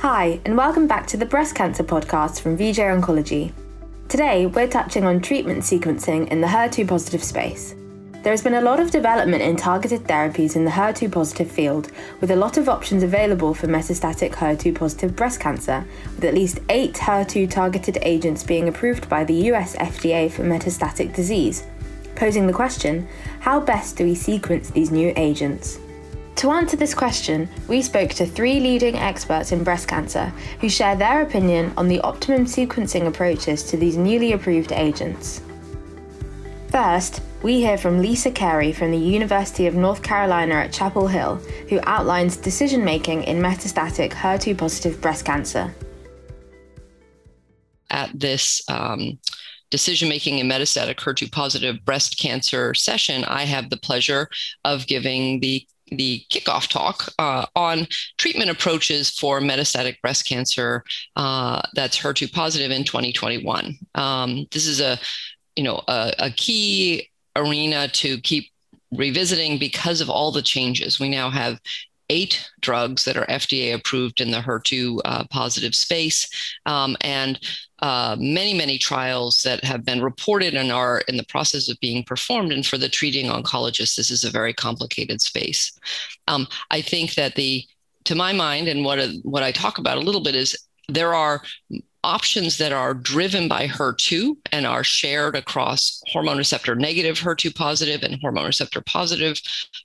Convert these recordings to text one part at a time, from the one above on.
Hi, and welcome back to the Breast Cancer Podcast from VJ Oncology. Today, we're touching on treatment sequencing in the HER2 positive space. There has been a lot of development in targeted therapies in the HER2 positive field, with a lot of options available for metastatic HER2 positive breast cancer, with at least eight HER2 targeted agents being approved by the US FDA for metastatic disease, posing the question how best do we sequence these new agents? To answer this question, we spoke to three leading experts in breast cancer who share their opinion on the optimum sequencing approaches to these newly approved agents. First, we hear from Lisa Carey from the University of North Carolina at Chapel Hill, who outlines decision making in metastatic HER2 positive breast cancer. At this um, decision making in metastatic HER2 positive breast cancer session, I have the pleasure of giving the the kickoff talk uh, on treatment approaches for metastatic breast cancer uh, that's HER2 positive in 2021. Um, this is a you know a, a key arena to keep revisiting because of all the changes. We now have eight drugs that are FDA approved in the HER2 uh, positive space, um, and uh, many, many trials that have been reported and are in the process of being performed. And for the treating oncologist, this is a very complicated space. Um, I think that the, to my mind, and what what I talk about a little bit is there are options that are driven by HER2 and are shared across hormone receptor negative HER2 positive and hormone receptor positive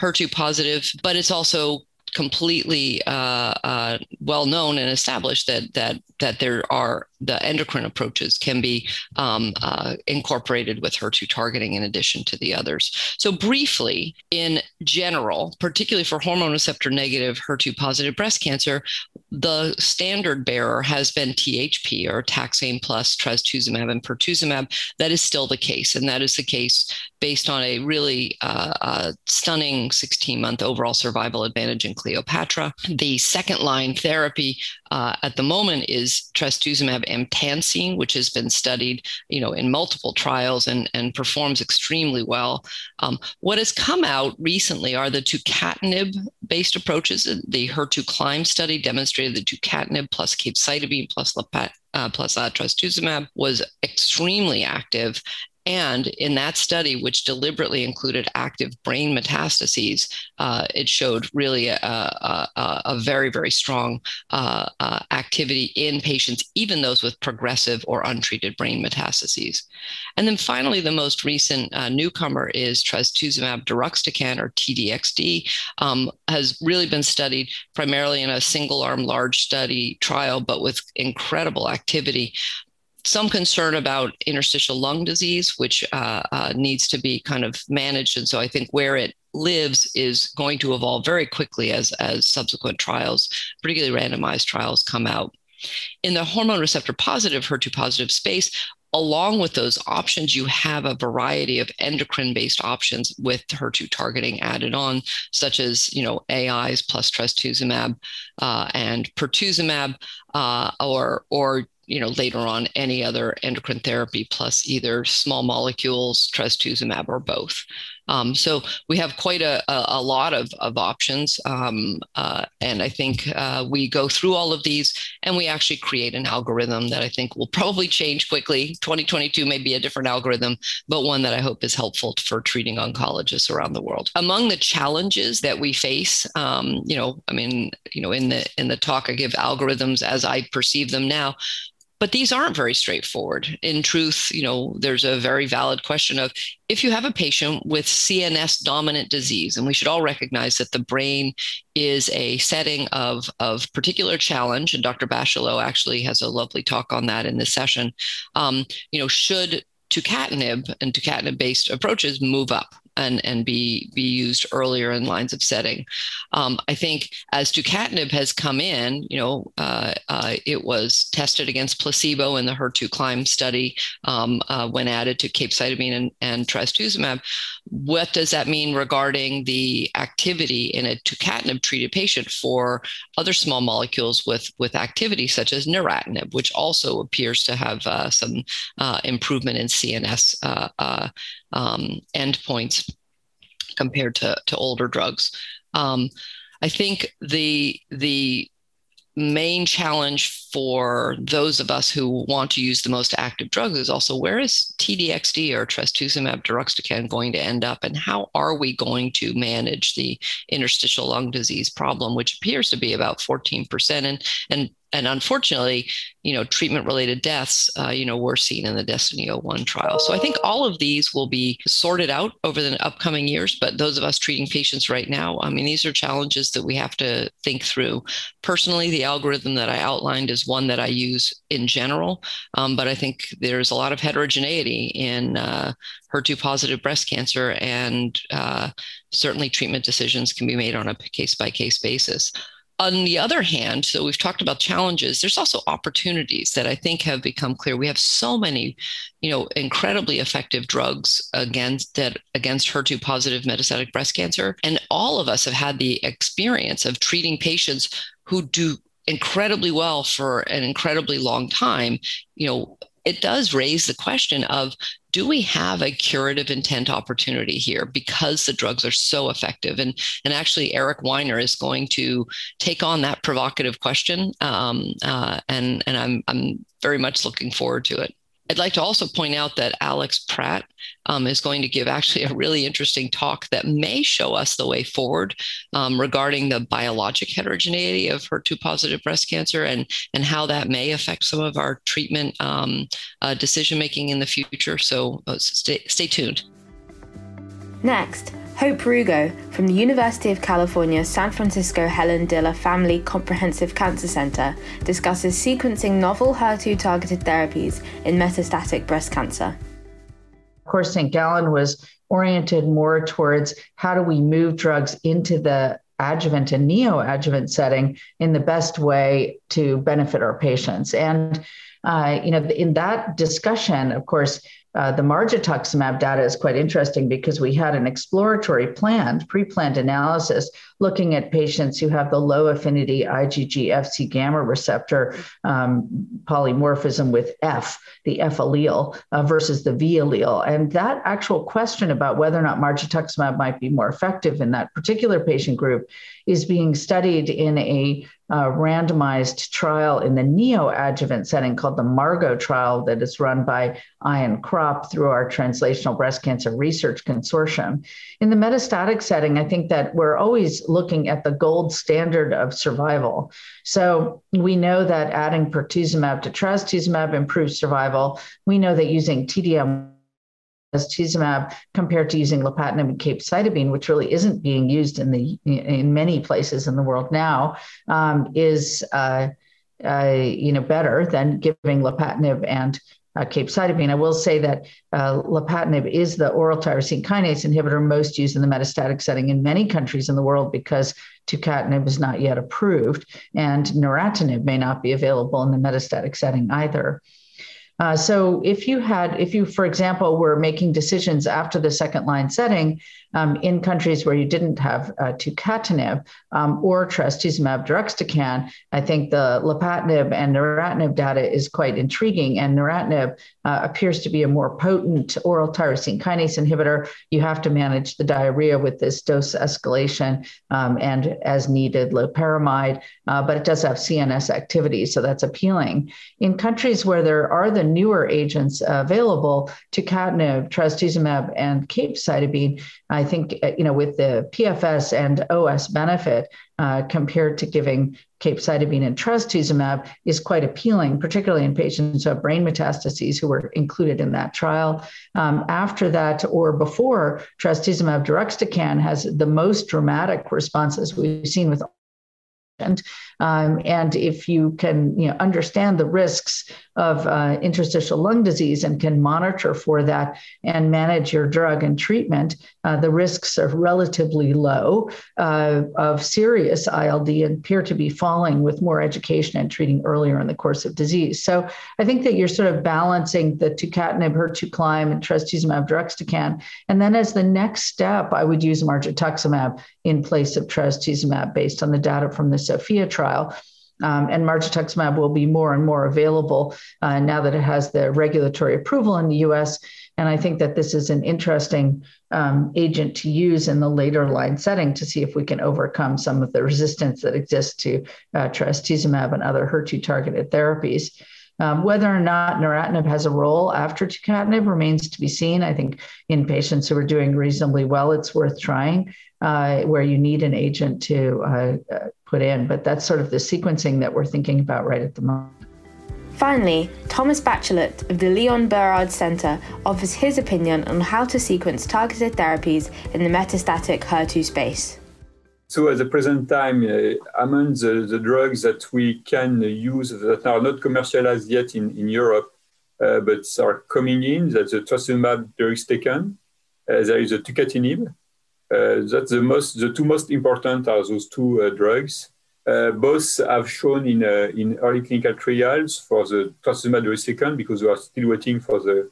HER2 positive, but it's also completely uh, uh, well known and established that that that there are the endocrine approaches can be um, uh, incorporated with HER2 targeting in addition to the others. So briefly, in general, particularly for hormone receptor negative HER2 positive breast cancer, the standard bearer has been THP or taxane plus trastuzumab and pertuzumab. That is still the case, and that is the case based on a really uh, uh, stunning 16 month overall survival advantage in Cleopatra. The second line therapy uh, at the moment is trastuzumab emtansine, which has been studied, you know, in multiple trials and, and performs extremely well. Um, what has come out recently are the tucatinib-based approaches. The HER2 CLIMB study demonstrated that tucatinib plus capecitabine plus lepat, uh, plus uh, trastuzumab was extremely active and in that study, which deliberately included active brain metastases, uh, it showed really a, a, a very, very strong uh, uh, activity in patients, even those with progressive or untreated brain metastases. And then finally, the most recent uh, newcomer is trastuzumab deruxtecan, or TDXD, um, has really been studied primarily in a single arm large study trial, but with incredible activity some concern about interstitial lung disease, which uh, uh, needs to be kind of managed. And so I think where it lives is going to evolve very quickly as, as subsequent trials, particularly randomized trials, come out. In the hormone receptor positive, HER2 positive space, along with those options, you have a variety of endocrine based options with HER2 targeting added on, such as, you know, AIs plus trastuzumab uh, and pertuzumab, uh, or, or you know, later on any other endocrine therapy plus either small molecules, trastuzumab, or both. Um, so we have quite a, a, a lot of, of options. Um, uh, and I think uh, we go through all of these and we actually create an algorithm that I think will probably change quickly. 2022 may be a different algorithm, but one that I hope is helpful for treating oncologists around the world. Among the challenges that we face, um, you know, I mean, you know, in the in the talk I give algorithms as I perceive them now, but these aren't very straightforward. In truth, you know, there's a very valid question of if you have a patient with CNS dominant disease, and we should all recognize that the brain is a setting of, of particular challenge, and Dr. Bachelot actually has a lovely talk on that in this session. Um, you know, should tucatinib and tucatinib based approaches move up and, and be, be used earlier in lines of setting. Um, I think as tucatinib has come in, you know, uh, uh, it was tested against placebo in the HER2 CLIMB study um, uh, when added to capecitabine and, and trastuzumab. What does that mean regarding the activity in a tucatinib treated patient for other small molecules with, with activity such as neratinib, which also appears to have uh, some uh, improvement in CNS uh, um, endpoints compared to, to older drugs. Um, I think the the main challenge for those of us who want to use the most active drugs is also where is TDXD or trastuzumab deruxtecan going to end up, and how are we going to manage the interstitial lung disease problem, which appears to be about 14%, and and and unfortunately, you know, treatment related deaths, uh, you know, were seen in the Destiny 01 trial. So I think all of these will be sorted out over the upcoming years. But those of us treating patients right now, I mean, these are challenges that we have to think through. Personally, the algorithm that I outlined is one that I use in general. Um, but I think there's a lot of heterogeneity in uh, HER2 positive breast cancer, and uh, certainly treatment decisions can be made on a case by case basis on the other hand, so we've talked about challenges, there's also opportunities that I think have become clear. We have so many, you know, incredibly effective drugs against that against HER2 positive metastatic breast cancer. And all of us have had the experience of treating patients who do incredibly well for an incredibly long time. You know, it does raise the question of do we have a curative intent opportunity here because the drugs are so effective? And, and actually, Eric Winer is going to take on that provocative question. Um, uh, and and I'm, I'm very much looking forward to it. I'd like to also point out that Aleix Prat um, is going to give actually a really interesting talk that may show us the way forward um, regarding the biologic heterogeneity of HER2 positive breast cancer and, and how that may affect some of our treatment um, uh, decision making in the future. So uh, stay, stay tuned. Next, Hope Rugo from the University of California San Francisco Helen Diller Family Comprehensive Cancer Center discusses sequencing novel HER2 targeted therapies in metastatic breast cancer. Of course, St. Gallen was oriented more towards how do we move drugs into the adjuvant and neoadjuvant setting in the best way to benefit our patients. And uh, you know, in that discussion, of course, uh, the margetuximab data is quite interesting because we had an exploratory planned, pre-planned analysis looking at patients who have the low affinity IgG Fc gamma receptor um, polymorphism with F, the F allele, uh, versus the V allele. And that actual question about whether or not margetuximab might be more effective in that particular patient group is being studied in a uh, randomized trial in the neoadjuvant setting called the MARGOT trial that is run by Ian Krop through our Translational Breast Cancer Research Consortium. In the metastatic setting, I think that we're always looking at the gold standard of survival. So we know that adding pertuzumab to trastuzumab improves survival. We know that using TDM trastuzumab compared to using lapatinib and capecitabine, which really isn't being used in the in many places in the world now, um, is uh, uh, you know better than giving lapatinib and uh, capecitabine. I will say that uh, lapatinib is the oral tyrosine kinase inhibitor most used in the metastatic setting in many countries in the world because tucatinib is not yet approved, and neratinib may not be available in the metastatic setting either. Uh, so if you had, if you, for example, were making decisions after the second line setting um, in countries where you didn't have uh, tucatinib um, or trastuzumab deruxtecan, I think the lapatinib and neratinib data is quite intriguing. And neratinib uh, appears to be a more potent oral tyrosine kinase inhibitor. You have to manage the diarrhea with this dose escalation um, and as needed loperamide, uh, but it does have CNS activity, so that's appealing. In countries where there are the newer agents available, to tucatinib, trastuzumab, and capecitabine, I think, uh, you know, with the PFS and OS benefit uh, compared to giving capecitabine and trastuzumab is quite appealing, particularly in patients who have brain metastases who were included in that trial. Um, after that or before, trastuzumab deruxtecan has the most dramatic responses we've seen with um, and if you can you know, understand the risks of uh, interstitial lung disease and can monitor for that and manage your drug and treatment, uh, the risks are relatively low uh, of serious ILD and appear to be falling with more education and treating earlier in the course of disease. So I think that you're sort of balancing the tucatinib, HER2CLIMB, and trastuzumab deruxtecan. And then as the next step, I would use margetuximab in place of trastuzumab based on the data from the SOPHIA trial. Um, and margetuximab will be more and more available uh, now that it has the regulatory approval in the US. And I think that this is an interesting um, agent to use in the later line setting to see if we can overcome some of the resistance that exists to uh, trastuzumab and other HER2 targeted therapies. Um, whether or not neratinib has a role after tucatinib remains to be seen. I think in patients who are doing reasonably well, it's worth trying, uh, where you need an agent to uh, uh put in. But that's sort of the sequencing that we're thinking about right at the moment. Finally, Thomas Bachelot of the Leon Berard Center offers his opinion on how to sequence targeted therapies in the metastatic HER2 space. So at the present time, uh, among the, the, drugs that we can use that are not commercialized yet in, in Europe, uh, but are coming in, that's the trastuzumab deruxtecan, uh, there is a tucatinib. Uh, that's the most, the two most important are those two uh, drugs. Uh, both have shown in, in early clinical trials for the trastuzumab deruxtecan because we are still waiting for the,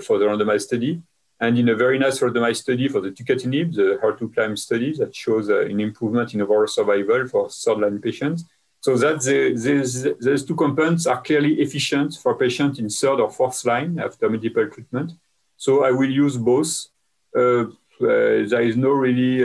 for the randomized study. And in a very nice randomized study for the tucatinib, the HER2 CLIMB study that shows an improvement in overall survival for third-line patients. So that the, these, two compounds are clearly efficient for patients in third or fourth line after multiple treatment. So I will use both. Uh, there is no really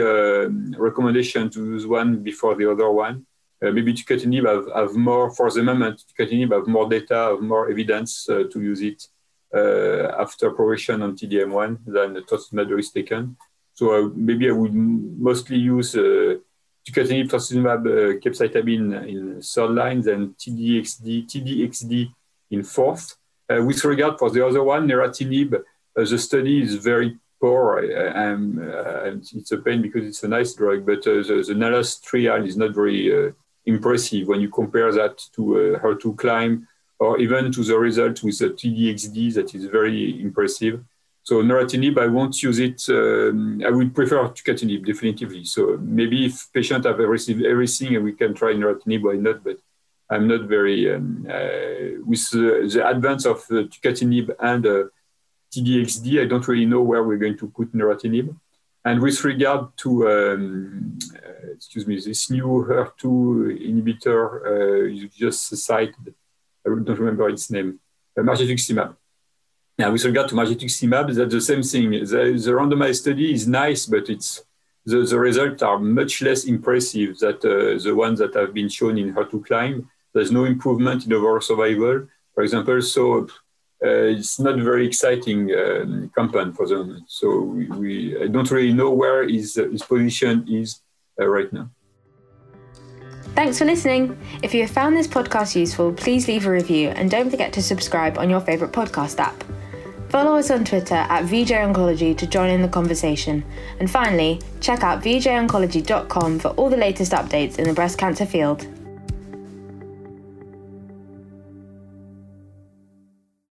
recommendation to use one before the other one. Uh, maybe tucatinib have, have more, for the moment, tucatinib have more data, have more evidence uh, to use it uh, after progression on TDM1 than the trastuzumab taken. So maybe I would mostly use tucatinib, trastuzumab, uh, capecitabine in third line, then TDXD, TDXD in fourth. Uh, with regard for the other one, neratinib, uh, the study is very poor. Uh, it's a pain because it's a nice drug, but uh, the, the NALAS trial is not very impressive when you compare that to uh, HER2 CLIMB or even to the result with the TDXD that is very impressive. So neratinib, I won't use it. Um, I would prefer tucatinib definitively. So maybe if patients have received everything and we can try neratinib, why not? But I'm not very um, uh, with the, the, advance of uh, tucatinib and uh, TDXD. I don't really know where we're going to put neratinib. And with regard to, um, uh, excuse me, this new HER2 inhibitor uh, you just cited, I don't remember its name, uh, margetuximab. Now, with regard to margetuximab, that's the same thing. The, the randomized study is nice, but it's the, the results are much less impressive than uh, the ones that have been shown in HER2 CLIMB. There's no improvement in overall survival, for example. So it's not very exciting um, compound for them. So we, we, I don't really know where his, his position is uh, right now. Thanks for listening. If you have found this podcast useful, please leave a review and don't forget to subscribe on your favourite podcast app. Follow us on Twitter at VJ Oncology to join in the conversation. And finally, check out vjoncology.com for all the latest updates in the breast cancer field.